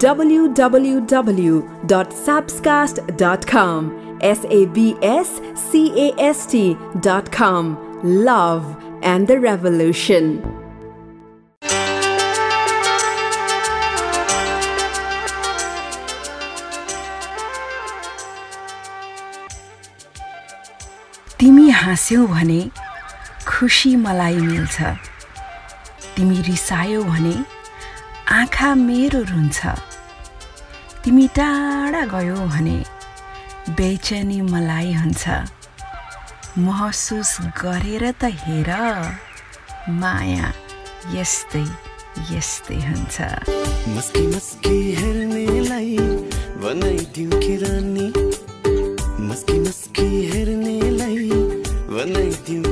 www.sabscast.com. S A B S C A S T.com. Love and the Revolution. तिमी हाँस्यौ भने खुसी मलाई मिल्छ तिमी रिसायौ भने आँखा मेरो रुन्छ तिमी टाढा गयौ भने बेचैनी मलाई हुन्छ। महसुस गरेर त हेर माया यस्तै यस्तै हुन्छ। मस्की मस्की हेर्नेलाई बनाइदिउँ कि मस्की मस्की हेर्नेलाई बनाइदिउँ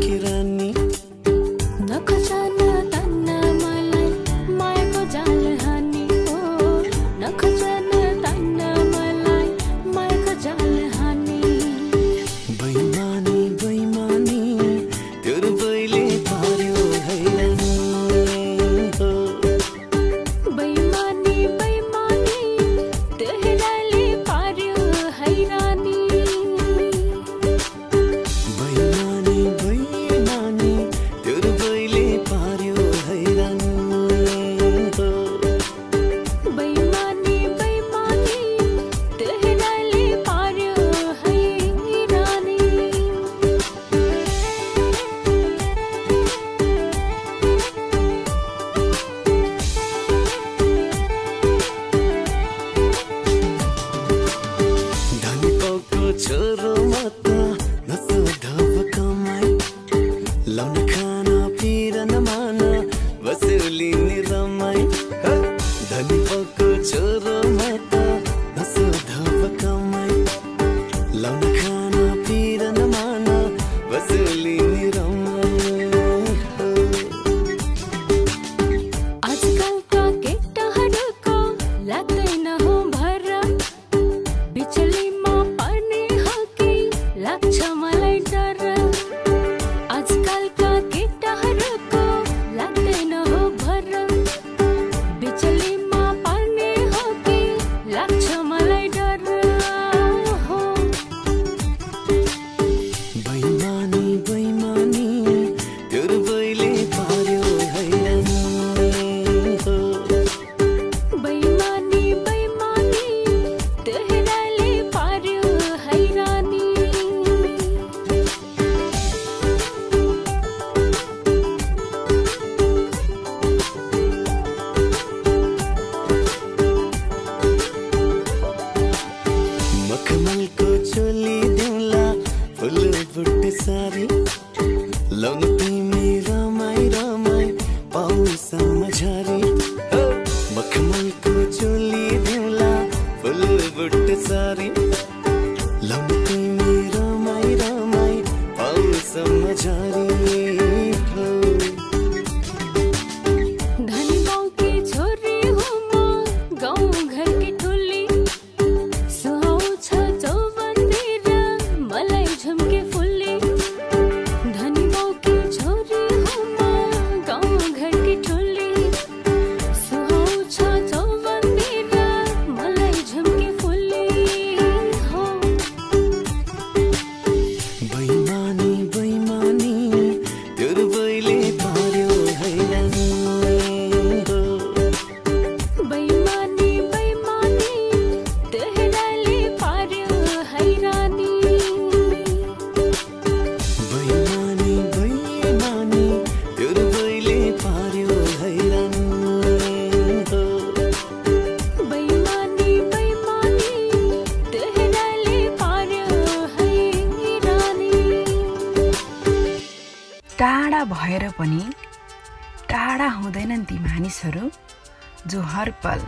जो हर पल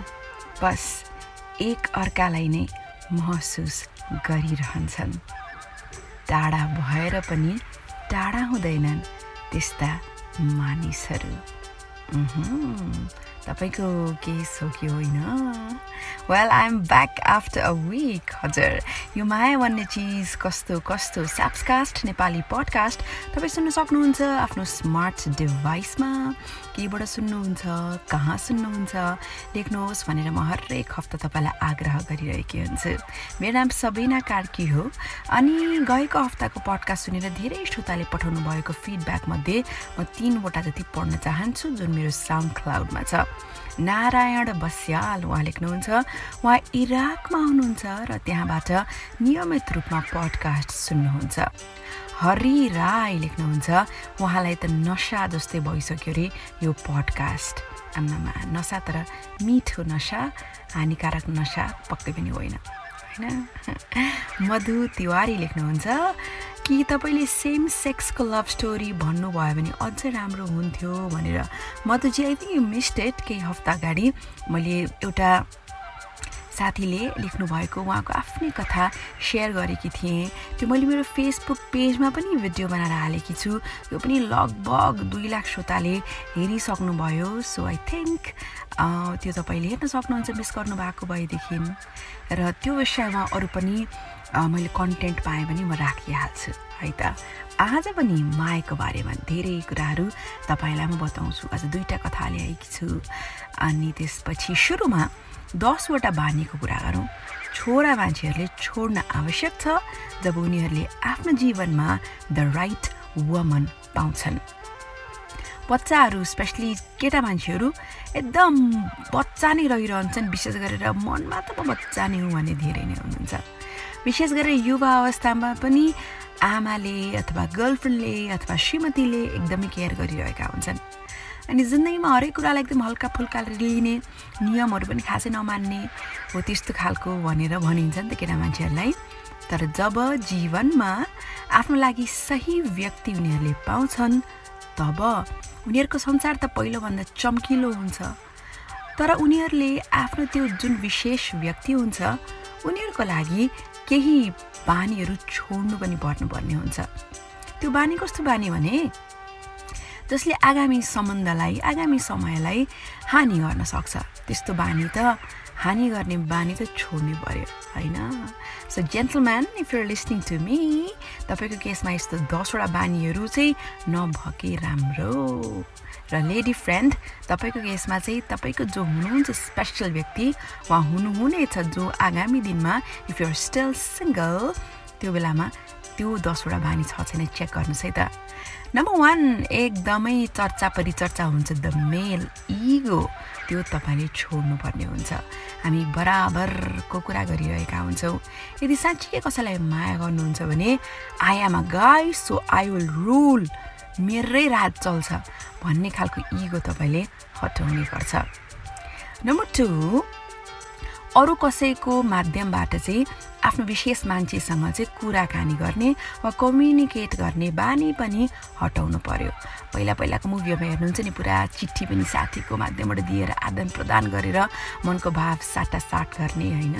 बस एक अर्कालाई नै महसुस गरिरहन्छन्। टाढा भएर पनि टाढा हुँदैनन् त्यस्ता मानिसहरू। तपाईँको केस हो कि होइन? Well I am back after a week हजुर। यो माया भन्ने चिज कस्तो कस्तो? स्याप्सकास्ट नेपाली पडकास्ट तपाईँ सुन्न सक्नुहुन्छ आफ्नो स्मार्ट डिभाइसमा केबाट सुन्नुहुन्छ कहाँ सुन्नुहुन्छ लेख्नुहोस् भनेर म हरेक हप्ता तपाईँलाई आग्रह गरिरहेकी हुन्छु। मेरो नाम सबिना कार्की हो अनि गएको हप्ताको पडकास्ट सुनेर धेरै श्रोताले पठाउनु भएको फिडब्याकमध्ये म तिनवटा जति पढ्न चाहन्छु जुन मेरो साउन्ड क्लाउडमा छ। नारायण बस्याल उहाँ लेख्नुहुन्छ उहाँ इराकमा हुनुहुन्छ र त्यहाँबाट नियमित रूपमा पडकास्ट सुन्नुहुन्छ। हरि राई लेख्नुहुन्छ। उहाँलाई त नसा जस्तै भइसक्यो अरे यो पडकास्ट आमामा नसा तर मिठो नसा हानिकारक नसा पक्कै पनि होइन। होइन? मधु तिवारी लेख्नुहुन्छ कि तपाईँले सेम सेक्सको लभ स्टोरी भन्नुभयो भने अझै राम्रो हुन्थ्यो भनेर। Madhu ji I think you missed केही हप्ता अगाडि। मैले एउटा साथीले लेख्नुभएको उहाँको आफ्नै कथा सेयर गरेकी थिएँ। त्यो मैले मेरो फेसबुक पेजमा पनि भिडियो बनाएर हालेकी छु। यो पनि लगभग दुई लाख श्रोताले हेरिसक्नुभयो। सो आई थिङ्क त्यो तपाईँले हेर्न सक्नुहुन्छ मिस गर्नुभएको भएदेखि। र त्यो विषयमा अरू पनि मैले कन्टेन्ट पाएँ भने म राखिहाल्छु। है त? आज पनि मायाको बारेमा धेरै कुराहरू तपाईँलाई म बताउँछु। आज दुईवटा कथा ल्याएकी छु। अनि त्यसपछि सुरुमा दसवटा बानीको कुरा गरौँ। छोरा मान्छेहरूले छोड्न आवश्यक छ जब उनीहरूले आफ्नो जीवनमा द राइट वुमन पाउँछन्। बच्चाहरू स्पेसली केटा मान्छेहरू एकदम बच्चा नै रहिरहन्छन् विशेष गरेर मनमा त म बच्चा नै हुँ भन्ने धेरै नै हुनुहुन्छ। विशेष गरेर युवा अवस्थामा पनि आमाले अथवा गर्लफ्रेन्डले अथवा श्रीमतीले एकदमै केयर गरिरहेका हुन्छन्। अनि जिन्दगीमा हरेक कुरालाई एकदम हल्का फुल्का लिने नियमहरू पनि खासै नमान्ने हो त्यस्तो खालको भनेर भनिन्छ नि त केटा मान्छेहरूलाई तर जब जीवनमा आफ्नो लागि सही व्यक्ति उनीहरूले पाउँछन् तब उनीहरूको संसार त पहिलोभन्दा चम्किलो हुन्छ। तर उनीहरूले आफ्नो त्यो जुन विशेष व्यक्ति हुन्छ उनीहरूको लागि केही बानीहरू छोड्नु पनि पर्नुपर्ने हुन्छ। त्यो बानी कस्तो बानी भने जसले आगामी सम्बन्धलाई आगामी समयलाई हानि गर्न सक्छ। त्यस्तो बानी त हानि गर्ने बानी त छोड्नै पर्यो होइन? So gentleman if you're listening to me तपाईँको केसमा यस्तो दसवटा बानीहरू चाहिँ नभके राम्रो। र लेडी फ्रेन्ड तपाईँको केसमा चाहिँ तपाईँको जो हुनुहुन्छ स्पेसल व्यक्ति उहाँ हुनुहुनेछ जो आगामी दिनमा इफ युआर स्टिल सिङ्गल त्यो बेलामा त्यो दसवटा बानी छ छैन चेक गर्नुहोस् है त। नम्बर वान एकदमै चर्चा परिचर्चा हुन्छ। द मेल इगो त्यो तपाईँले छोड्नुपर्ने हुन्छ। हामी बराबरको कुरा गरिरहेका हुन्छौँ। यदि साँच्चीकै कसैलाई माया गर्नुहुन्छ भने I am a guy so I will rule मेरै रात चल्छ भन्ने खालको इगो तपाईँले हटाउनै पर्छ नम्बर टू अरू कसैको माध्यमबाट चाहिँ आफ्नो विशेष मान्छेसँग चाहिँ कुराकानी गर्ने वा कम्युनिकेट गर्ने बानी पनि हटाउनु पर्यो। पहिला पहिलाको मुभीहरूमा हेर्नुहुन्छ नि पुरा चिठी पनि साथीको माध्यमबाट दिएर आदान प्रदान गरेर मनको भाव साटासाट गर्ने होइन?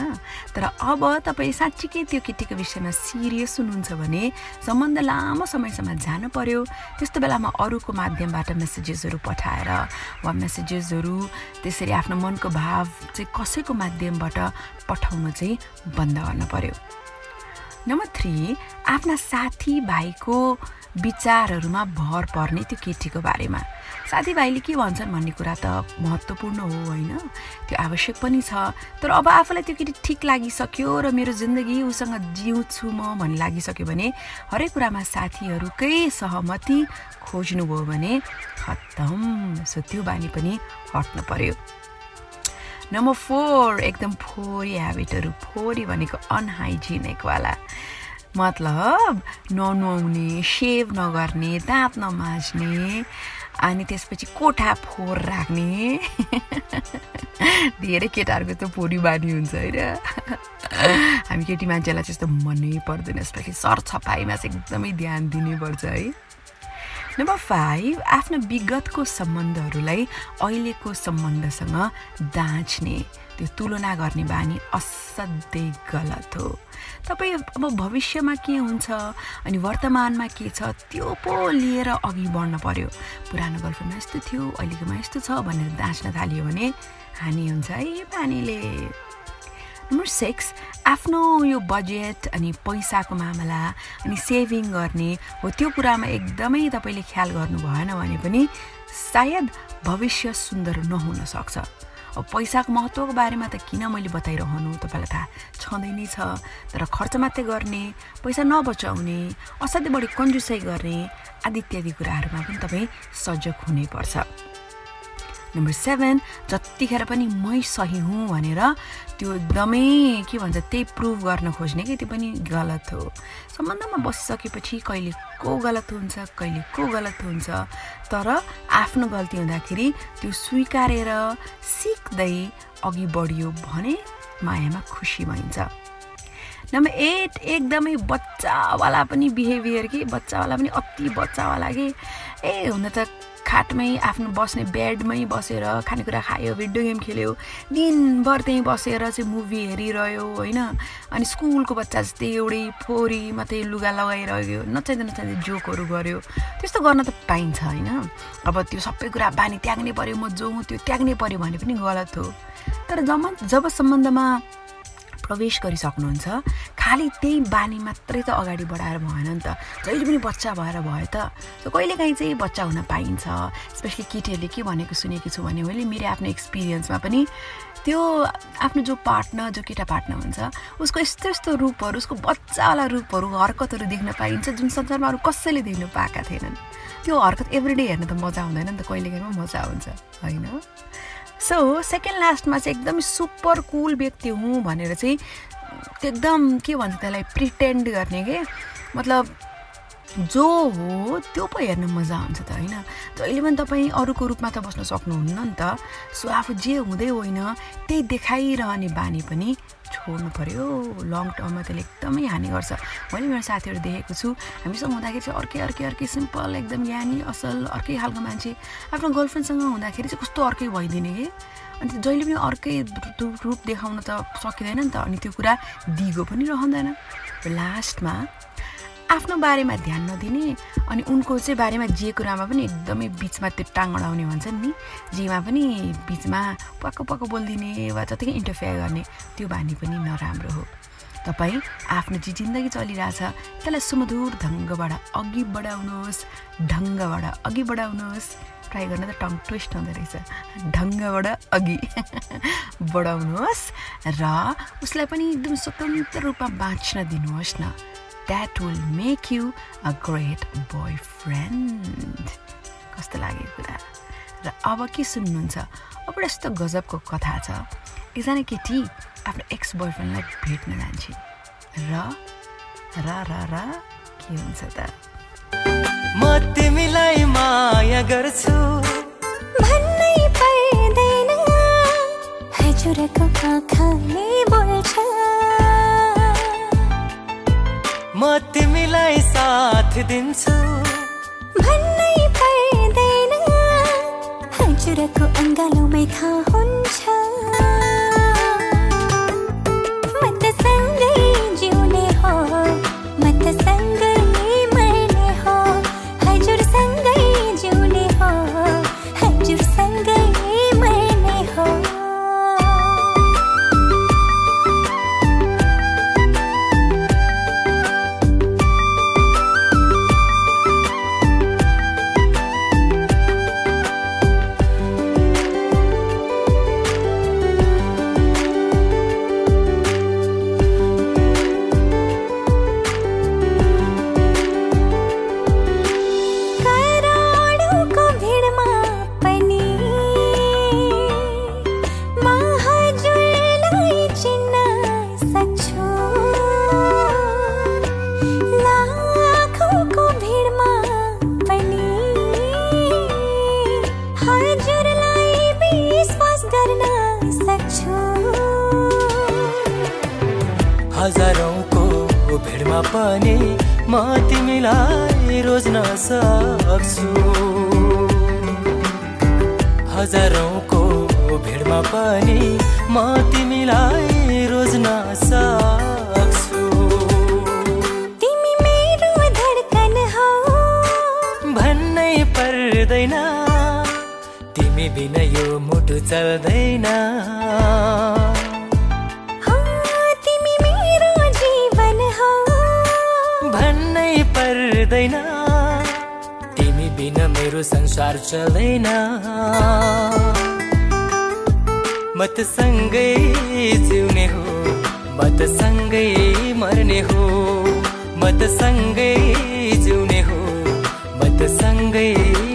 तर अब तपाईँ साँच्चीकै त्यो केटीको विषयमा सिरियस हुनुहुन्छ भने सम्बन्ध लामो समयसम्म जानु पर्यो। त्यस्तो बेलामा अरूको माध्यमबाट मेसेजेसहरू पठाएर वा मेसेजेसहरू त्यसरी आफ्नो मनको भाव चाहिँ कसैको माध्यमबाट पठाउन चाहिँ बन्द गर्नु पर्यो। नम्बर थ्री आफ्ना साथीभाइको विचारहरूमा भर पर्ने त्यो केटीको बारेमा। साथीभाइले के भन्छन् भन्ने कुरा त महत्त्वपूर्ण हो होइन? त्यो आवश्यक पनि छ। तर अब आफूलाई त्यो केटी ठिक लागिसक्यो र मेरो जिन्दगी उसँग जिउँछु म भन्ने लागिसक्यो भने हरेक कुरामा साथीहरूकै सहमति खोज्नुभयो भने खत्तम। सो त्यो बानी पनि हट्नु पर्यो। नम्बर फोर एकदम फोरी ह्याबिटहरू फोरी भनेको अनहाइजिनिकवाला मतलब ननुहाउने सेभ नगर्ने दाँत नमाज्ने अनि त्यसपछि कोठा फोहोर राख्ने। धेरै केटाहरूको त फोरी बानी हुन्छ होइन। हामी केटी मान्छेलाई त्यस्तो मनै पर्दैन स्पेसली सरछपाइमा चाहिँ एकदमै ध्यान दिनैपर्छ है। नम्बर फाइभ आफ्नो विगतको सम्बन्धहरूलाई अहिलेको सम्बन्धसँग दाँच्ने त्यो तुलना गर्ने बानी असाध्यै गलत हो। तपाईँ अब भविष्यमा के हुन्छ अनि वर्तमानमा के छ त्यो पो लिएर अघि बढ्न पर्यो। पुरानो गर्लफ्रेन्डमा यस्तो थियो अहिलेकोमा यस्तो छ भनेर दाँच्न थालियो भने हानि हुन्छ है पानीले नम्बर सिक्स आफ्नो यो बजेट अनि पैसाको मामला अनि सेभिङ गर्ने हो त्यो कुरामा एकदमै तपाईँले ख्याल गर्नु भएन भने पनि सायद भविष्य सुन्दर नहुन सक्छ। अब पैसाको महत्त्वको बारेमा त किन मैले बताइरहनु? तपाईँलाई थाहा छँदै नै छ। तर खर्च मात्रै गर्ने पैसा नबचाउने असाध्यै बढी कन्जुसाइ गर्ने आदि इत्यादि कुराहरूमा पनि तपाईँ सजग हुनैपर्छ। नम्बर सेभेन जतिखेर पनि मै सही हुँ भनेर त्यो एकदमै के भन्छ त्यही प्रुभ गर्न खोज्ने कि त्यो पनि गलत हो। सम्बन्धमा बसिसकेपछि कहिले को गलत हुन्छ कहिले को गलत हुन्छ तर आफ्नो गल्ती हुँदाखेरि त्यो स्वीकारेर सिक्दै अघि बढियो भने मायामा खुसी भइन्छ। नम्बर एट एकदमै बच्चावाला पनि बिहेभियर कि? बच्चावाला पनि अति बच्चावाला कि? ए हुन त खाटमै आफ्नो बस्ने बेडमै बसेर खानेकुरा खायो भिडियो गेम खेल्यो दिनभर त्यहीँ बसेर चाहिँ मुभी हेरिरह्यो होइन? अनि स्कुलको बच्चा जस्तै एउटै फोरी मात्रै लुगा लगाइरह्यो नचाहिँदो नचाहिँदो जोकहरू गऱ्यो त्यस्तो गर्न त पाइन्छ होइन? अब त्यो सबै कुरा बानी त्याग्नै पऱ्यो म जो त्यो त्याग्नै पऱ्यो भने पनि गलत हो। तर जब जब सम्बन्धमा प्रवेश गरिसक्नुहुन्छ। खालि त्यही बानी मात्रै त अगाडि बढाएर भएन नि त। जहिले पनि बच्चा भएर भयो त। सो कहिलेकाहीँ चाहिँ बच्चा हुन पाइन्छ। स्पेसली केटीहरूले के भनेको सुनेको छु भने मैले मेरो आफ्नो एक्सपिरियन्समा पनि त्यो आफ्नो जो पार्टनर जो केटा पार्टनर हुन्छ उसको यस्तो यस्तो रूपहरू उसको बच्चावाला रूपहरू हरकतहरू देख्न पाइन्छ जुन संसारमा अरू कसैले देख्नु पाएका थिएनन्। त्यो हरकत एभ्रिडे हेर्न त मजा हुँदैन नि त। कहिलेकाहीँ मजा हुन्छ। होइन? सो सेकेन्ड लास्टमा चाहिँ एकदम सुपर कुल व्यक्ति हुँ भनेर चाहिँ एकदम के भन्छ त्यसलाई प्रिटेन्ड गर्ने के? मतलब जो हो त्यो पो हेर्न मजा आउँछ त होइन? जहिले पनि तपाईँ अरूको रूपमा त बस्न सक्नुहुन्न नि त। सो आफू जे हुँदै होइन त्यही देखाइरहने बानी पनि छोड्नु पऱ्यो लङ टर्ममा त्यसले एकदमै हानि गर्छ। मैले मेरो साथीहरू देखेको छु। हामीसँग हुँदाखेरि चाहिँ अर्कै अर्कै अर्कै सिम्पल एकदम ज्ञानी असल अर्कै खालको मान्छे। आफ्नो गर्लफ्रेन्डसँग हुँदाखेरि चाहिँ कस्तो अर्कै भइदिने कि? अनि जहिले पनि अर्कै रूप देखाउन त सकिँदैन नि त। अनि त्यो कुरा दिगो पनि रहँदैन। लास्टमा आफ्नो बारेमा ध्यान नदिने अनि उनको चाहिँ बारेमा जे कुरामा पनि एकदमै बिचमा त्यो अडाउने भन्छन् नि। जेमा पनि बिचमा पक्क पक्क बोलिदिने वा जतिकै इन्टरफेयर गर्ने त्यो बानी पनि नराम्रो हो। तपाईँ आफ्नो जे जिन्दगी चलिरहेछ त्यसलाई सुमधुर ढङ्गबाट अघि बढाउनुहोस् ढङ्गबाट अघि बढाउनुहोस्। ट्राई गर्न त टङ ट्विस्ट हुँदो रहेछ। ढङ्गबाट अघि बढाउनुहोस् र उसलाई पनि एकदम स्वतन्त्र रूपमा बाँच्न दिनुहोस् न। That will make you a great boyfriend कस्तो लाग्यो कुरा? र अब के सुन्नुहुन्छ? अब यस्तो गजबको कथा छ। एकजना केटी आफ्नो एक्स बोयफ्रेन्डलाई भेट्न जान्छे र र र र के हुन्छ त? म तिमीलाई माया गर्छु। भन्नै पर्दैन। हजुरको आँखाले बोल्छ। म तिमीलाई साथ दिन्छु। भन्नै पर्दैन हजुरको अङ्गालोमै थाहा हुन्छ। पनि म तिमीलाई रोज्न सक्छु। हजारौँको भिडमा पनि म तिमीलाई रोज्न सक्छु। तिमी मेरो धडकन हौ। भन्नै पर्दैन तिमी बिना यो मुटु चल्दैन। संसार चल्दैन म त सँगै जिउने हो म त सँगै मर्ने हो म त सँगै जिउने हो म त सँगै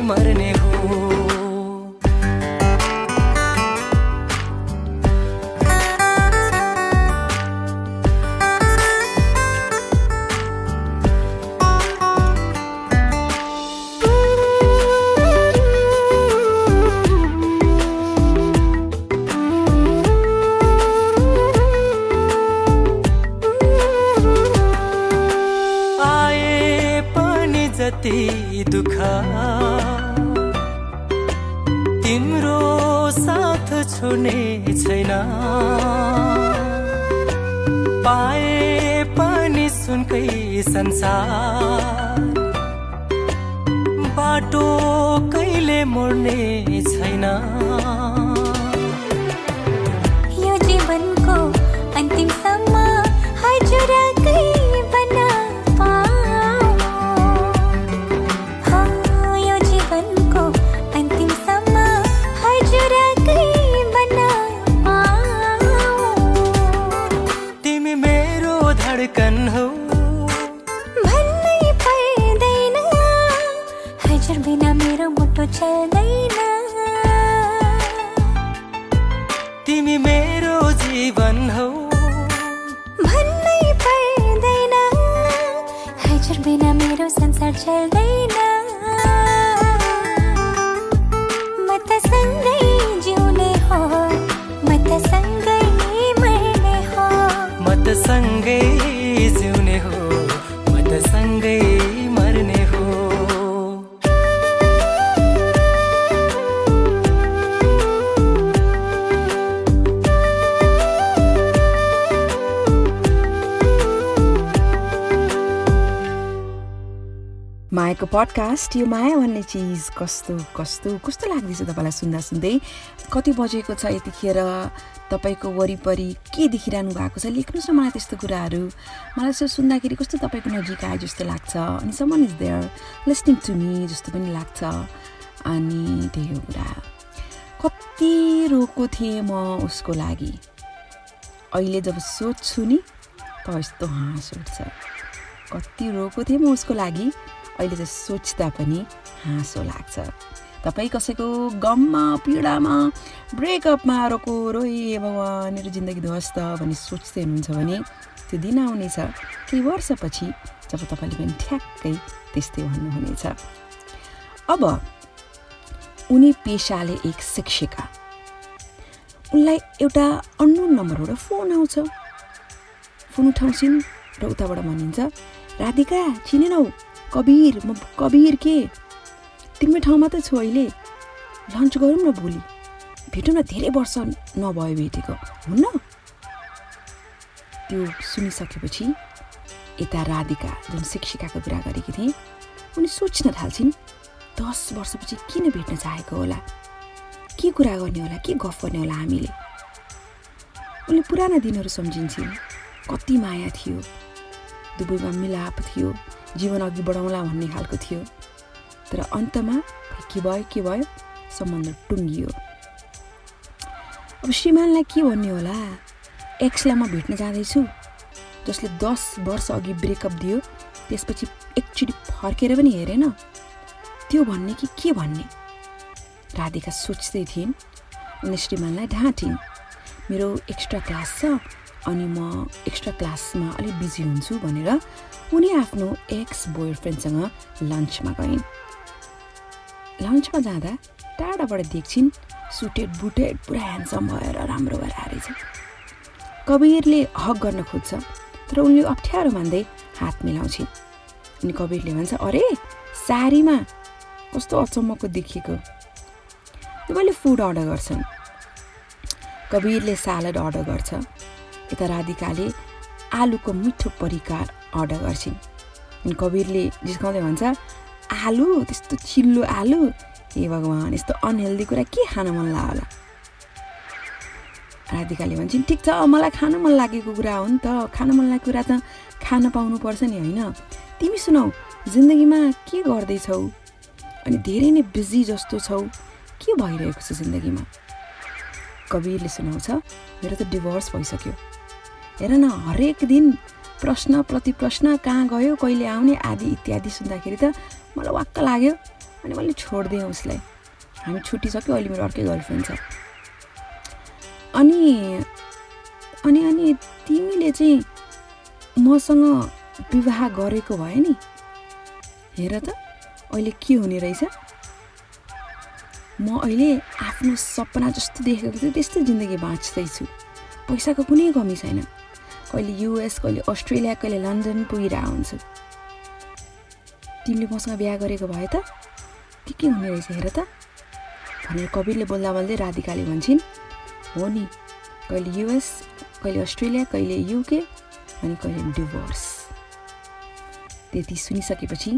मर्ने हो जति दुःख। तिम्रो साथ छुने छैन। पाए पनि सुनकै संसार। बाटो कहिले मोड्ने छैन। मायाको पडकास्ट यो माया भन्ने चिज कस्तो कस्तो कस्तो लाग्दैछ तपाईँलाई सुन्दा सुन्दै? कति बजेको छ यतिखेर? तपाईँको वरिपरि के देखिरहनु भएको छ? लेख्नुहोस् न मलाई त्यस्तो कुराहरू। मलाई यसो सुन्दाखेरि कस्तो तपाईँको नजिक आए जस्तो लाग्छ। अनि someone is there listening to me जस्तो पनि लाग्छ। अनि त्यही हो कुरा। कति रोएको थिएँ म उसको लागि? अहिले जब सोध्छु नि त यस्तो हाँस उठ्छ। कति रोएको थिएँ म उसको लागि? अहिले चाहिँ सोच्दा पनि हाँसो लाग्छ। तपाईँ कसैको गममा पीडामा ब्रेकअपमा रोको रोए भगवान् मेरो जिन्दगी ध्वस्त भन्ने सोच्दै हुनुहुन्छ भने त्यो दिन आउनेछ। केही वर्षपछि जब तपाईँले पनि ठ्याक्कै त्यस्तै भन्नुहुनेछ। अब उनी पेसाले एक शिक्षिका। उनलाई एउटा अन्नोन नम्बरबाट फोन आउँछ। फोन उठाउँछिन् र उताबाट भनिन्छ राधिका चिनेनौ? कबिर म कबिर के? तिम्रो ठाउँमा त छु अहिले लन्च गरौँ न भोलि। भेटौँ न धेरै वर्ष नभयो भेटेको। हुन्न? त्यो सुनिसकेपछि यता राधिका जुन शिक्षिकाको कुरा गरेकी थिएँ उनी सोच्न थाल्छिन् दस वर्षपछि किन भेट्न चाहेको होला? के कुरा गर्ने होला? के गफ गर्ने होला हामीले? उनले पुराना दिनहरू सम्झिन्छन्। कति माया थियो। दुवैमा मिलाप थियो। जीवन अघि बढाउँला भन्ने खालको थियो। तर अन्तमा के भयो के भयो सम्बन्ध टुङ्गियो। अब श्रीमानलाई के भन्ने होला? एक्सलाई म भेट्न जाँदैछु। जसले दस वर्ष अघि ब्रेकअप दियो त्यसपछि एकचोटि फर्केर पनि हेरेन। त्यो भन्ने कि के भन्ने? राधिका सोच्दै थिइन् उनले श्रीमानलाई ढाँटिन् मेरो एक्स्ट्रा क्लास छ अनि म एक्स्ट्रा क्लासमा अलिक बिजी हुन्छु भनेर उनी आफ्नो एक्स बोयफ्रेन्डसँग लन्चमा गइन्। लन्चमा जाँदा टाढाबाट देख्छिन् सुटेड बुटेड पुरा ह्यान्डसम भएर राम्रो भएर आएछ कबिरले हक गर्न खोज्छ तर उनले अप्ठ्यारो मान्दै हात मिलाउँछिन्। अनि कबिरले भन्छ अरे सारीमा कस्तो अचम्मको देखिएको। मैले फुड अर्डर गर्छन्। कबिरले सालड अर्डर गर्छ। यता राधिकाले आलुको मिठो परिकार अर्डर गर्छिन्। अनि कबिरले जिस्काउँदै भन्छ आलु त्यस्तो चिल्लो आलु? ए भगवान् यस्तो अनहेल्दी कुरा के खान मन लाग्यो होला राधिकाले भन्छन् ठिक छ मलाई खान मन लागेको कुरा हो नि त। खान मन लागेको कुरा त खान पाउनुपर्छ नि होइन? तिमी सुनाऊ जिन्दगीमा के गर्दैछौ? अनि धेरै नै बिजी जस्तो छौ। के भइरहेको छ जिन्दगीमा? कवीरले सुनाउँछ मेरो त डिभोर्स भइसक्यो। हेर न हरेक दिन प्रश्न प्रति प्रश्न कहाँ गयो कहिले आउने आदि इत्यादि सुन्दाखेरि त मलाई वाक्क लाग्यो अनि मैले छोडिदिएँ उसलाई। हामी छुट्टिसक्यो अहिले मेरो अर्कै गर्लफ्रेन्ड छ। अनि अनि अनि तिमीले चाहिँ मसँग विवाह गरेको भए नि हेर त अहिले के हुने रहेछ? म अहिले आफ्नो सपना जस्तो देखेको थिएँ त्यस्तै जिन्दगी बाँच्दैछु। पैसाको कुनै कमी छैन। कहिले युएस कहिले अस्ट्रेलिया कहिले लन्डन पुगिरहेको हुन्छु तिमीले मसँग बिहा गरेको भए त के के हुने रहेछ हेर त? भनेर कवीरले बोल्दा बोल्दै राधिकाले भन्छन् हो नि कहिले युएस कहिले अस्ट्रेलिया कहिले युके अनि कहिले डिभोर्स त्यति सुनिसकेपछि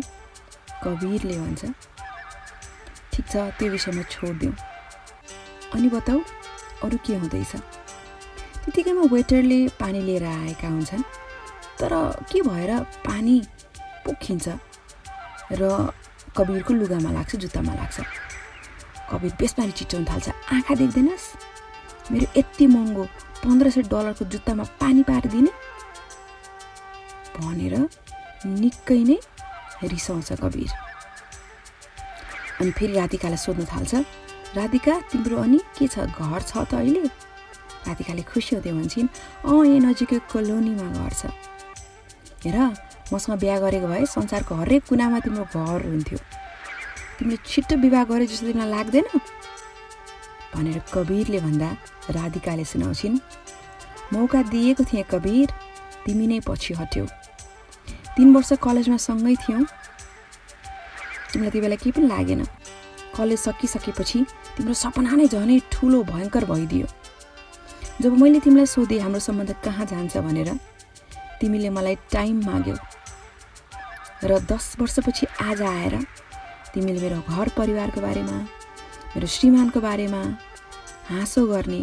कवीरले भन्छ ठिक छ त्यो विषयमा छोडिदिउँ। अनि बताऊ अरू के हुँदैछ? त्यतिकैमा वेटरले पानी लिएर आएका हुन्छन्। तर के भएर पानी पोखिन्छ? र कवीरको लुगामा लाग्छ जुत्तामा लाग्छ। कवीर बेसपारी चिच्याउन थाल्छ। आँखा देख्दैनस्? मेरो यति महँगो पन्ध्र सय डलरको जुत्तामा पानी पारिदिने? भनेर निकै नै रिसाउँछ कवीर अनि फेरि राधिकालाई सोध्न थाल्छ राधिका तिम्रो अनि के छ? घर छ त अहिले? राधिकाले खुसी हुँदै भन्छन् अँ यहाँ नजिकै कोलोनीमा घर छ। हेर मसँग बिहा गरेको भए संसारको हरेक कुनामा तिम्रो घर हुन्थ्यो। तिमीले छिट्टो विवाह गरे जस्तो तिमीलाई लाग्दैन? भनेर कवीरले भन्दा राधिकाले सुनाउँछिन् मौका दिएको थिएँ कवीर तिमी नै पछि हट्यौ। तिन वर्ष कलेजमा सँगै थियौँ। तिमीलाई त्यो बेला केही पनि लागेन। कलेज सकिसकेपछि तिम्रो सपना नै झनै ठुलो भयङ्कर भइदियो। जब मैले तिमीलाई सोधेँ हाम्रो सम्बन्ध कहाँ जान्छ भनेर तिमीले मलाई टाइम माग्यौ र दस वर्षपछि आज आएर तिमीले मेरो घर परिवारको बारेमा मेरो श्रीमानको बारेमा हाँसो गर्ने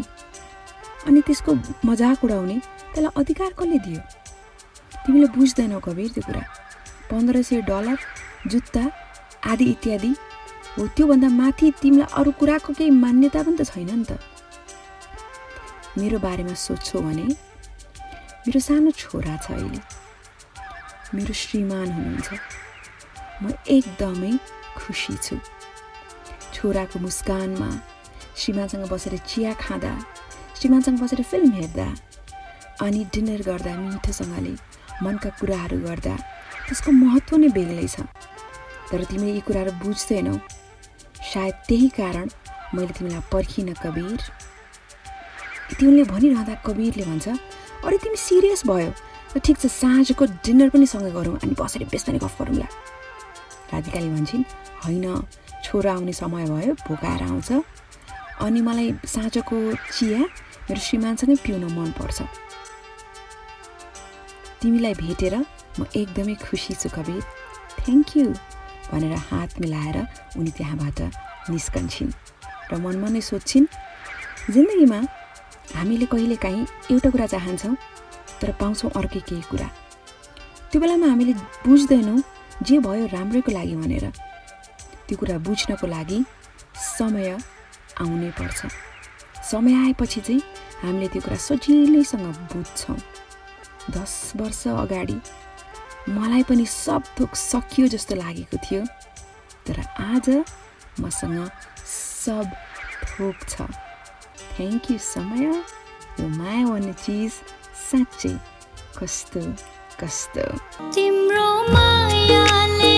अनि त्यसको मजाक उडाउने त्यसलाई अधिकार कसले दियो? तिमीले बुझ्दैनौ कवीर त्यो कुरा। पन्ध्र सय डलर जुत्ता आदि इत्यादि हो त्योभन्दा माथि तिमीलाई अरू कुराको केही मान्यता पनि त छैन नि त। मेरो बारेमा सोध्छौ भने मेरो सानो छोरा छ अहिले। मेरो श्रीमान हुनुहुन्छ। म एकदमै खुसी छु। छोराको मुस्कानमा श्रीमानसँग बसेर चिया खाँदा श्रीमानसँग बसेर फिल्म हेर्दा अनि डिनर गर्दा मिठोसँगले मनका कुराहरू गर्दा त्यसको महत्त्व नै बेग्लै छ तर तिमीले यी कुराहरू बुझ्दैनौ। सायद त्यही कारण मैले तिमीलाई पर्खिनँ कवीर तिमीले भनिरहँदा कवीरले भन्छ अरे तिमी सिरियस भयो। ठिक छ साँझको डिनर पनि सँगै गरौँ अनि बसेर बेसपानी गफ गरौँला। राधिकाले भन्छन् होइन छोरा आउने समय भयो भोकाएर आउँछ। अनि मलाई साँझको चिया मेरो श्रीमानसँगै पिउन मनपर्छ तिमीलाई भेटेर म एकदमै खुसी छु कवीर थ्याङ्क यू भनेर हात मिलाएर उनी त्यहाँबाट निस्कन्छन् र मनमा नै सोध्छिन् जिन्दगीमा हामीले कहिलेकाहीँ एउटा कुरा चाहन्छौँ तर पाउँछौँ अर्कै केही कुरा। त्यो बेलामा हामीले बुझ्दैनौँ जे भयो राम्रैको लागि भनेर। त्यो कुरा बुझ्नको लागि समय आउनै पर्छ। समय आएपछि चाहिँ हामीले त्यो कुरा सजिलैसँग बुझ्छौँ। दस वर्ष अगाडि मलाई पनि सब थोक सकियो जस्तो लागेको थियो तर आज मसँग सब थोक छ। थ्याङ्क यू समय यो माया भन्ने चिज साँच्चै कस्तो कस्तो तिम्रो मायाले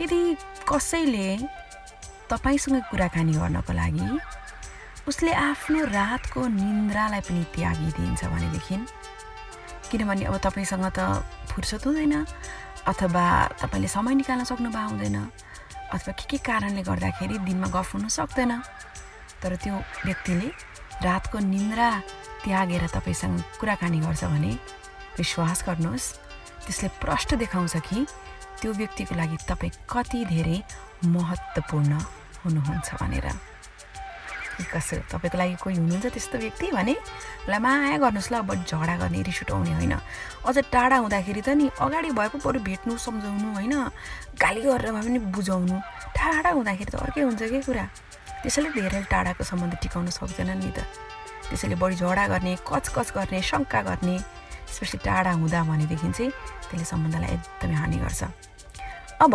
यदि कसैले तपाईँसँग कुराकानी गर्नको लागि उसले आफ्नो रातको निन्द्रालाई पनि त्यागिदिन्छ भनेदेखि किनभने अब तपाईँसँग त फुर्सद हुँदैन अथवा तपाईँले समय निकाल्न सक्नु भए हुँदैन अथवा के के कारणले गर्दाखेरि दिनमा गफ हुन सक्दैन। तर त्यो व्यक्तिले रातको निन्द्रा त्यागेर तपाईँसँग कुराकानी गर्छ भने विश्वास गर्नुहोस् त्यसले प्रष्ट देखाउँछ कि त्यो व्यक्तिको लागि तपाईँ कति धेरै महत्त्वपूर्ण हुनुहुन्छ भनेर। कसो तपाईँको लागि कोही हुनुहुन्छ त्यस्तो व्यक्ति? भने उसलाई माया गर्नुहोस् ल अब झगडा गर्ने रिस उठाउने होइन। अझ टाढा हुँदाखेरि त नि अगाडि भए पो बरु भेट्नु सम्झाउनु होइन। गाली गरेर भए पनि बुझाउनु। टाढा हुँदाखेरि त अर्कै हुन्छ कि कुरा? त्यसैले धेरै टाढाको सम्बन्ध टिकाउन सक्दैन नि त। त्यसैले बढी झगडा गर्ने कचकच गर्ने शङ्का गर्ने स्पेसली टाढा हुँदा भनेदेखि चाहिँ त्यसले सम्बन्धलाई एकदमै हानि गर्छ। अब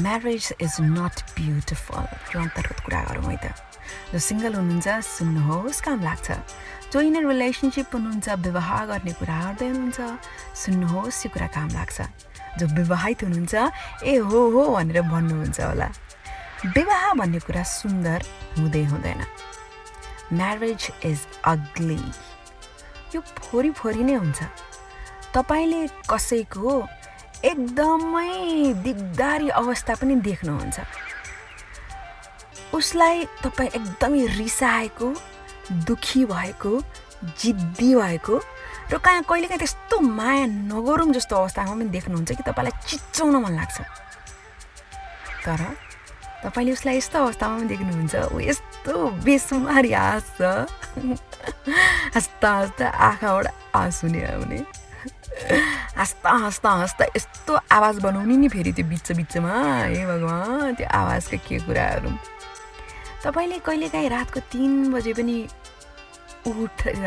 म्यारेज इज नट ब्युटिफुल यो अन्तर्गत कुरा गरौँ है त। जो सिङ्गल हुनुहुन्छ सुन्नुहोस् काम लाग्छ। जो इन रिलेसनसिप हुनुहुन्छ विवाह गर्ने कुरा गर्दै हुनुहुन्छ सुन्नुहोस् यो कुरा काम लाग्छ। जो विवाहित हुनुहुन्छ ए हो हो भनेर भन्नुहुन्छ होला। विवाह भन्ने कुरा सुन्दर हुँदै हुँदैन। म्यारेज इज अग्ली यो फोरी फोरी नै हुन्छ। तपाईँले कसैको एकदमै दिगदारी अवस्था पनि देख्नुहुन्छ। उसलाई तपाईँ एकदमै रिसाएको दुखी भएको जिद्दी भएको र कहाँ कहिलेकाहीँ त्यस्तो माया नगरौँ जस्तो अवस्थामा पनि देख्नुहुन्छ कि तपाईँलाई चिच्चाउन मन लाग्छ। तर तपाईँले उसलाई यस्तो अवस्थामा पनि देख्नुहुन्छ। ऊ यस्तो बेसुमारी हाँस्छ। हाँस्दा हाँस्दा आँखाबाट आँसु आउने हाँस्दा हाँस्दा हाँस्दा यस्तो आवाज बनाउने नि फेरि त्यो बिच बिचमा। हे भगवान् त्यो आवाजका के कुराहरू। तपाईँले कहिलेकाहीँ रातको तिन बजे पनि उठेर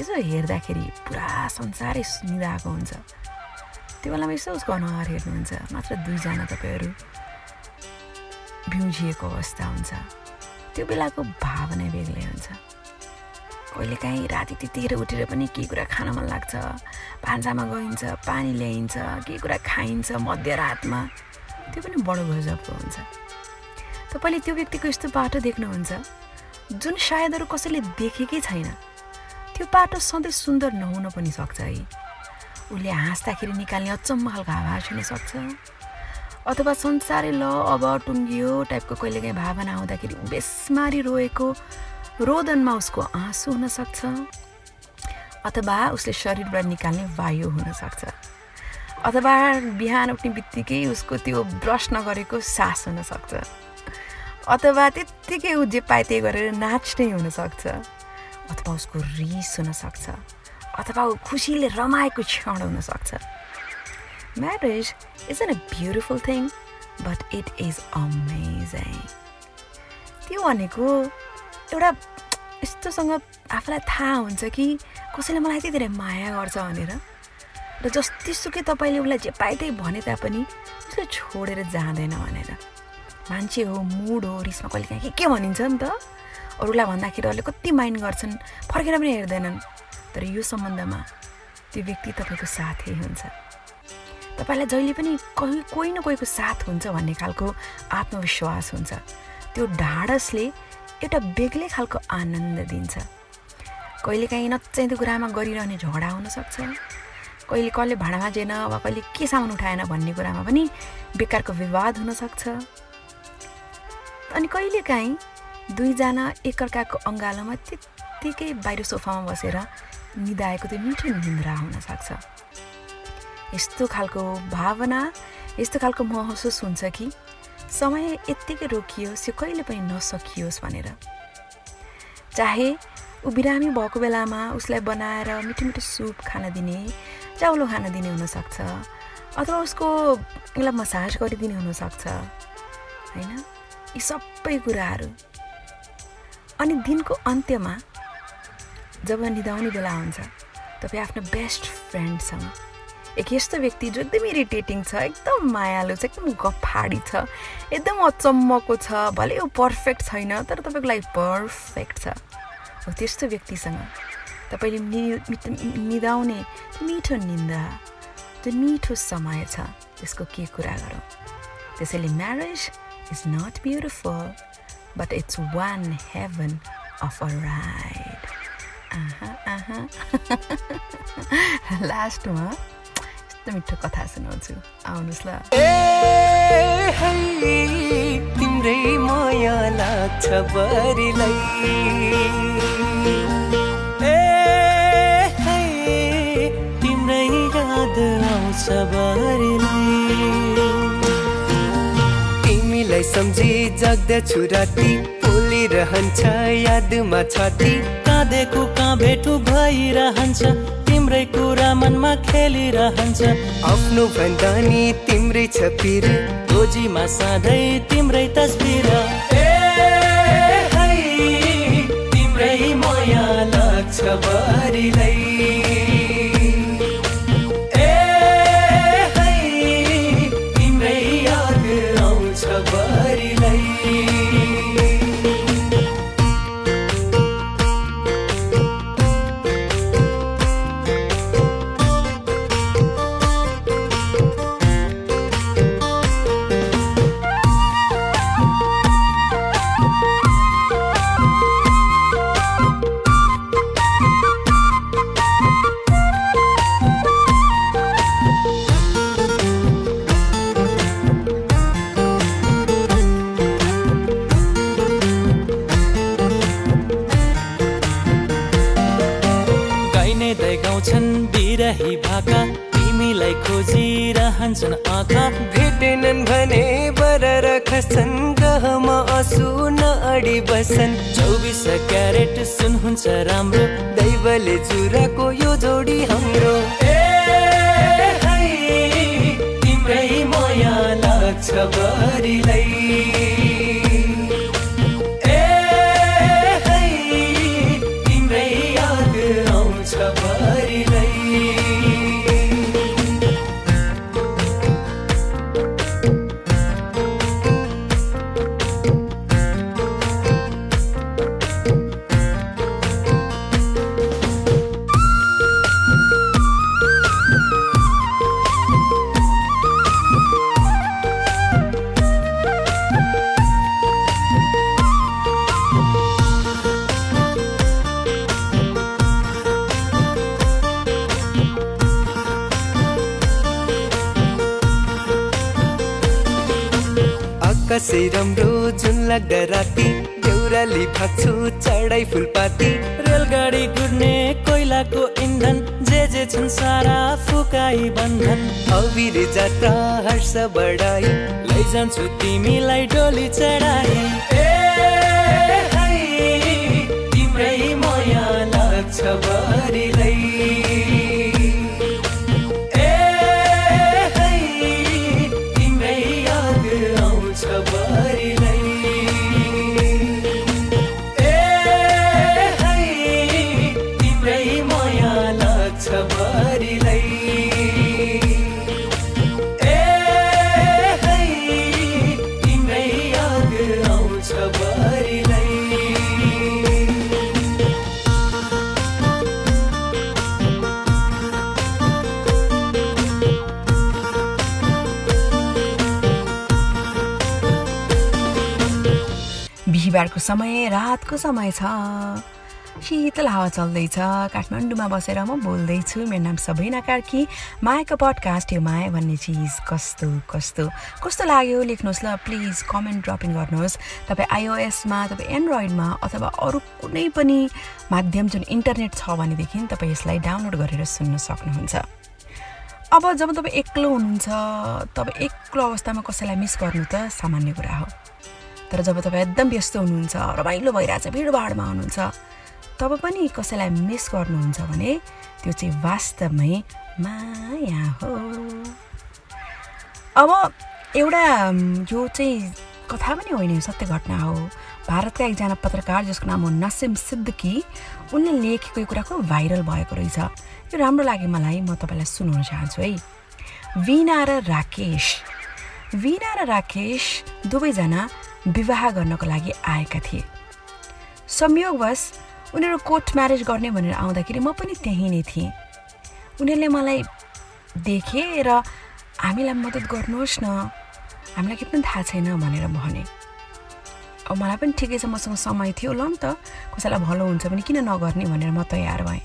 यसो हेर्दाखेरि पुरा संसारै सुनिरहेको हुन्छ। त्यो बेलामा यसो उसको अनुहार हेर्नुहुन्छ मात्र दुईजना तपाईँहरू भ्युझिएको अवस्था हुन्छ। त्यो बेलाको भावना बेग्लै हुन्छ। कहिलेकाहीँ राति त्यतिखेर उठेर पनि केही कुरा खान मन लाग्छ। भान्सामा गइन्छ पानी ल्याइन्छ केही कुरा खाइन्छ मध्यरातमा। त्यो पनि बडो गजबको हुन्छ। तपाईँले त्यो व्यक्तिको यस्तो बाटो देख्नुहुन्छ जुन सायद अरू कसैले देखेकै छैन। त्यो बाटो सधैँ सुन्दर नहुन पनि सक्छ है। उसले हाँस्दाखेरि निकाल्ने अचम्म खालको आवाज हुनसक्छ अथवा संसारै ल अब टुङ्गियो टाइपको कहिलेकाहीँ भावना आउँदाखेरि बेसमारी रोएको रोदनमा उसको आँसु हुनसक्छ अथवा उसले शरीरबाट निकाल्ने वायु हुनसक्छ अथवा बिहान उठ्ने बित्तिकै उसको त्यो ब्रस नगरेको सास हुनसक्छ अथवा त्यत्तिकै ऊ जे पाए त्यही गरेर नाच्ने हुनसक्छ अथवा उसको रिस हुनसक्छ अथवा ऊ खुसीले रमाएको क्षण हुनसक्छ। Marriage is an a beautiful thing but it is amazing त्यो भनेको एउटा यस्तोसँग आफूलाई थाहा हुन्छ कि कसैले मलाई यति धेरै माया गर्छ भनेर। र जतिसुकै तपाईँले उसलाई जे पाए त्यही भने तापनि उसले छोडेर जाँदैन भनेर। मान्छे हो मुड हो रिसमा कहिले काहीँ के के भनिन्छ नि त? अरूलाई भन्दाखेरि अरूले कति माइन्ड गर्छन् फर्केर पनि हेर्दैनन्। तर यो सम्बन्धमा त्यो व्यक्ति तपाईँको साथै हुन्छ। तपाईँलाई जहिले पनि कोही कोही न कोहीको साथ हुन्छ भन्ने खालको आत्मविश्वास हुन्छ। त्यो ढाडसले एउटा बेग्लै खालको आनन्द दिन्छ। कहिलेकाहीँ नचाहिँदो कुरामा गरिरहने झगडा हुनसक्छ कहिले कसले भाँडा माझेन वा कहिले के सामान उठाएन भन्ने कुरामा पनि बेकारको विवाद हुनसक्छ अनि कहिलेकाहीँ दुईजना एकअर्काको अँगालोमा त्यत्तिकै बाहिर सोफामा बसेर निदाएको त्यो मिठो निन्द्रा हुनसक्छ यस्तो खालको भावना यस्तो खालको महसुस हुन्छ कि समय यत्तिकै रोकियोस् यो कहिले पनि नसकियोस् भनेर। चाहे ऊ बिरामी भएको बेलामा उसलाई बनाएर मिठो मिठो सुप खान दिने चाउलो खान दिने हुनसक्छ अथवा उसको उसलाई मसाज गरिदिने हुनसक्छ होइन? यी सबै कुराहरू। अनि दिनको अन्त्यमा जब निदाउने बेला हुन्छ तपाईँ आफ्नो बेस्ट फ्रेन्डसँग एक यस्तो व्यक्ति जो एकदम इरिटेटिङ छ एकदम मायालु छ एकदम गफाडी छ एकदम अचम्मको छ भले ऊ पर्फेक्ट छैन तर तपाईँको लागि पर्फेक्ट छ। हो त्यस्तो व्यक्तिसँग तपाईँले नि निदाउने मिठो निन्दा त्यो मिठो समय छ त्यसको के कुरा गरौँ? त्यसैले marriage is not beautiful but it's one heaven of a ride लास्टमा यस्तो मिठो कथा सुनाउँछु आउनुहोस् ल तिम्रै माया लाग्छ ए तिम्रै याद आउँछ तिमीलाई सम्झी जग्दछु राति पोलिरहन्छ यादमा छाती काँधेको कहाँ भेटु भइरहन्छ। तिम्रै कुरा मनमा खेलिरहन्छ। आफ्नो भन्दा नि तिम्रै छ पिर। गोजीमा सधैँ तिम्रै तस्बिर। तिम्रै माया लाग्छ बरिलाई। चौबिस क्यारेट सुन हुन्छ राम्रो। दैवले चुराको जात्रा हर्ष बढाई लैजान्छु तिमीलाई डोली चढाई। बिहिबारको समय रातको समय छ। शीतल हावा चल्दैछ। काठमाडौँमा बसेर म बोल्दैछु। मेरो नाम सबिना कार्की। मायाको पडकास्ट यो माया भन्ने चिज कस्तो कस्तो कस्तो लाग्यो लेख्नुहोस् ल प्लिज कमेन्ट ड्रपिङ गर्नुहोस्। तपाईँ आइओएसमा तपाईँ एन्ड्रोइडमा अथवा अरू कुनै पनि माध्यम जुन इन्टरनेट छ भनेदेखि तपाईँ यसलाई डाउनलोड गरेर सुन्न सक्नुहुन्छ। अब जब तपाईँ एक्लो हुनुहुन्छ तपाईँ एक्लो अवस्थामा कसैलाई मिस गर्नु त सामान्य कुरा हो। तर जब तपाईँ एकदम व्यस्त हुनुहुन्छ रमाइलो भइरहेछ भिडभाडमा हुनुहुन्छ तब पनि कसैलाई मिस गर्नुहुन्छ भने त्यो चाहिँ वास्तवमै माया हो। अब एउटा यो चाहिँ कथा पनि होइन सत्य घटना हो। भारतका एकजना पत्रकार जसको नाम हो नसिम सिद्दिकी उनले लेखेको यो कुराको भाइरल भएको रहेछ। यो राम्रो लाग्यो मलाई म तपाईँलाई सुनाउन चाहन्छु है। विना र राकेश। विना र राकेश दुवैजना विवाह गर्नको लागि आएका थिए। संयोगवश उनीहरू कोर्ट म्यारेज गर्ने भनेर आउँदाखेरि म पनि त्यहीँ नै थिएँ। उनीहरूले मलाई देखे र हामीलाई मद्दत गर्नुहोस् न। हामीलाई केही पनि थाहा छैन भनेर भने। अब मलाई पनि ठिकै छ मसँग समय थियो ल नि त। कसैलाई भलो हुन्छ भने किन नगर्ने भनेर म तयार भएँ।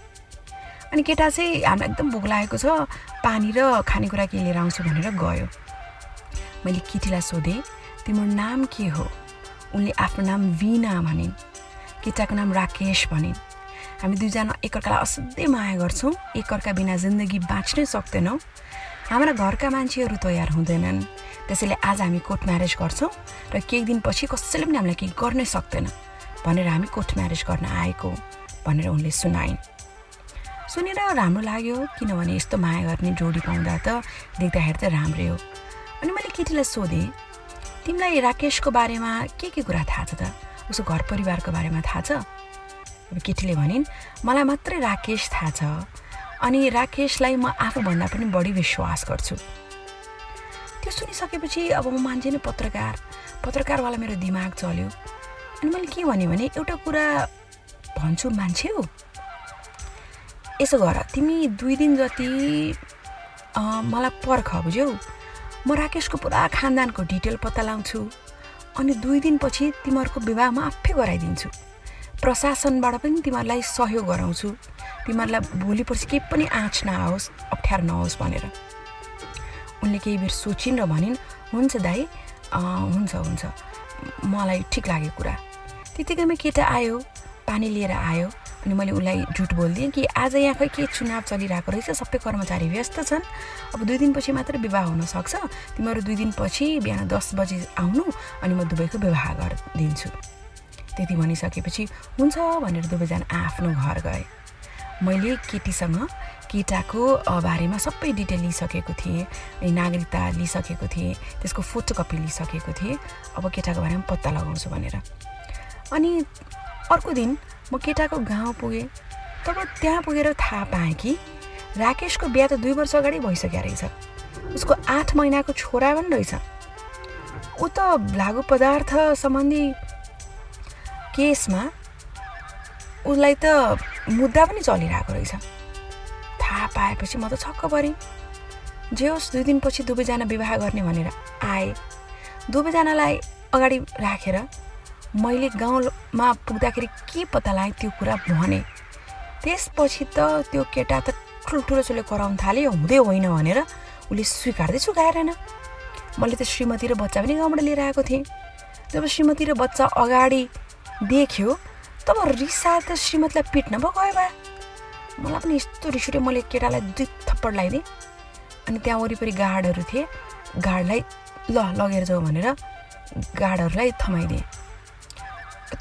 अनि केटा चाहिँ हामीलाई एकदम भोक लागेको छ पानी र खानेकुरा के लिएर आउँछु भनेर गयो। मैले केटीलाई सोधेँ तिम्रो नाम के हो? उनले आफ्नो नाम विना भनिन्। केटाको नाम राकेश भनिन् हामी दुईजना एकअर्कालाई असाध्यै माया गर्छौँ। एकअर्का बिना जिन्दगी बाँच्नै सक्दैनौँ। हाम्रा घरका मान्छेहरू तयार हुँदैनन्। त्यसैले आज हामी कोर्ट म्यारेज गर्छौँ र केही दिनपछि कसैले पनि हामीलाई केही गर्नै सक्दैन भनेर हामी कोर्ट म्यारेज गर्न आएको भनेर उनले सुनाइन्। सुनेर राम्रो लाग्यो किनभने यस्तो माया गर्ने जोडी पाउँदा त देख्दाखेरि त राम्रै हो। अनि मैले केटीलाई सोधेँ तिमीलाई राकेशको बारेमा के के कुरा थाहा छ त? उसको घर परिवारको बारेमा थाहा छ? अब केटीले भनिन् मलाई मात्रै राकेश थाहा छ। अनि राकेशलाई म आफूभन्दा पनि बढी विश्वास गर्छु। त्यो सुनिसकेपछि अब म मान्छे नै पत्रकार। पत्रकारवाला मेरो दिमाग चल्यो। अनि मैले के भनेँ एउटा कुरा भन्छु मान्छे हो। यसो गर तिमी दुई दिन जति मलाई पर्ख बुझ्यौ। म राकेशको पुरा खानदानको डिटेल पत्ता लगाउँछु अनि दुई दिनपछि तिमीहरूको विवाह म आफै गराइदिन्छु। प्रशासनबाट पनि तिमीहरूलाई सहयोग गराउँछु। तिमीहरूलाई भोलि पर्सि केही पनि आँच नआओस् अप्ठ्यारो नहोस् भनेर। उनले केही बेर सोचिन् र भनिन् हुन्छ दाई हुन्छ हुन्छ। मलाई ठिक लाग्यो कुरा। त्यतिकैमा केटा आयो पानी लिएर आयो। अनि मैले उसलाई झुट बोलिदिएँ कि आज यहाँ खै के चुनाव चलिरहेको रहेछ सबै कर्मचारी व्यस्त छन्। अब दुई दिनपछि मात्र विवाह हुनसक्छ तिमीहरू दुई दिनपछि बिहान दस बजी आउनु अनि म दुबईको विवाह गरिदिन्छु। त्यति भनिसकेपछि हुन्छ भनेर दुवैजना आफ्नो घर गए। मैले केटीसँग केटाको बारेमा सबै डिटेल लिइसकेको थिएँ अनि नागरिकता लिइसकेको थिएँ त्यसको फोटोकपी लिइसकेको थिएँ। अब केटाको बारेमा पत्ता लगाउँछु भनेर। अनि अर्को दिन म केटाको गाउँ पुगेँ तब त्यहाँ पुगेर थाहा पाएँ कि राकेशको बिहा त दुई वर्ष अगाडि भइसकेको रहेछ। उसको आठ महिनाको छोरा पनि रहेछ। ऊ त लागु पदार्थ सम्बन्धी केसमा उसलाई त मुद्दा पनि चलिरहेको रहेछ। थाहा पाएपछि म त छक्क परेँ। जे होस् दुई दिनपछि दुवैजना विवाह गर्ने भनेर आए। दुवैजनालाई अगाडि राखेर मैले गाउँमा पुग्दाखेरि के पत्ता लाग्यो त्यो कुरा भने त्यसपछि त त्यो केटा त ठुल्ठुलो चोले कराउन थाल्यो हुँदै होइन भनेर उसले स्वीकार्दै स्वीकारेन। मैले त श्रीमती र बच्चा पनि गाउँबाट लिएर आएको थिएँ। जब श्रीमती र बच्चा अगाडि देख्यो तब रिसा त श्रीमतीलाई पिट्न पो गयो बा। मलाई पनि यस्तो रिस उठ्यो मैले केटालाई दुई थप्पड लगाइदिएँ अनि त्यहाँ वरिपरि गार्डहरू थिए। गार्डलाई ल लगेर जाऊ भनेर गार्डहरूलाई थमाइदिएँ।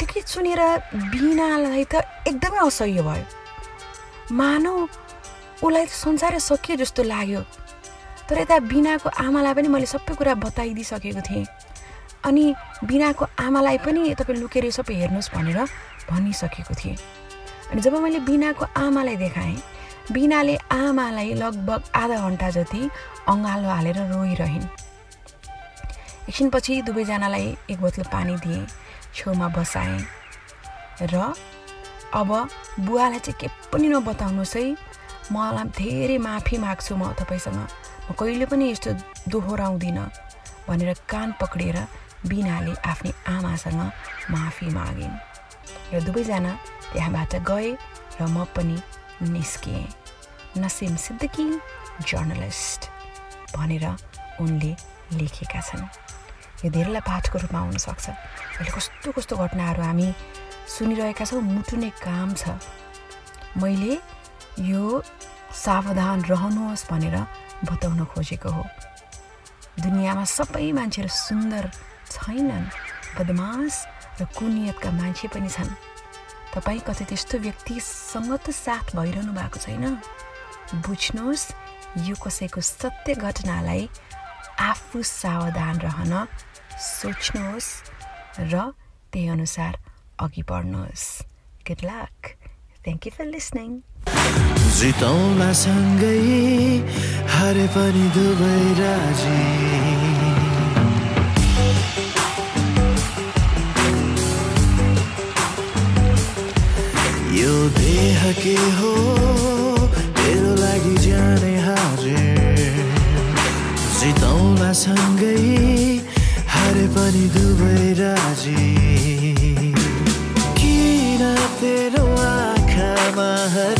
गीत सुनेर बिनालाई त एकदमै असह्य भयो। मानौ उसलाई त संसारै सकियो जस्तो लाग्यो। तर यता बिनाको आमालाई पनि मैले सबै कुरा बताइदिइसकेको थिएँ। अनि बिनाको आमालाई पनि तपाईँ लुकेर सबै हेर्नुहोस् भनेर भनिसकेको थिएँ। अनि जब मैले बिनाको आमालाई देखाएँ बिनाले आमालाई लगभग आधा घन्टा जति अँगालो हालेर रोइरहन्। एकछिनपछि दुवैजनालाई एक बोतल पानी दिएँ। छेउमा बसाएँ। र अब बुवालाई चाहिँ के पनि नबताउनुहोस् है। मलाई धेरै माफी माग्छु म तपाईँसँग। म कहिले पनि यस्तो दोहोऱ्याउँदिनँ भनेर कान पक्रिएर बिनाले आफ्नी आमासँग माफी मागिन् र दुवैजना त्यहाँबाट गए र म पनि निस्किएँ नसिम सिद्दिकी जर्नलिस्ट भनेर उनले लेखेका छन्। यो धेरैलाई पाठको रूपमा हुनसक्छ अहिले कस्तो कस्तो घटनाहरू हामी सुनिरहेका छौँ मुटुने काम छ। मैले यो सावधान रहनुहोस् भनेर बताउन खोजेको हो। दुनियाँमा सबै मान्छेहरू सुन्दर छैनन् बदमास र कुनियतका मान्छे पनि छन्। तपाईँ कतै त्यस्तो व्यक्तिसँग त साथ भइरहनु भएको छैन? बुझ्नुहोस् यो कसैको सत्य घटनालाई आफू सावधान रहन सोच्नुहोस् र त्यही अनुसार अघि बढ्नुहोस्. Good luck thank you for listening जितौँला सँगै हरे पनि दुबै राजी। यो देह के हो? तेरो लागि जाने हाजिर जितौँला सँगै पनि दुवै राजी किन तेरो आँखामा हर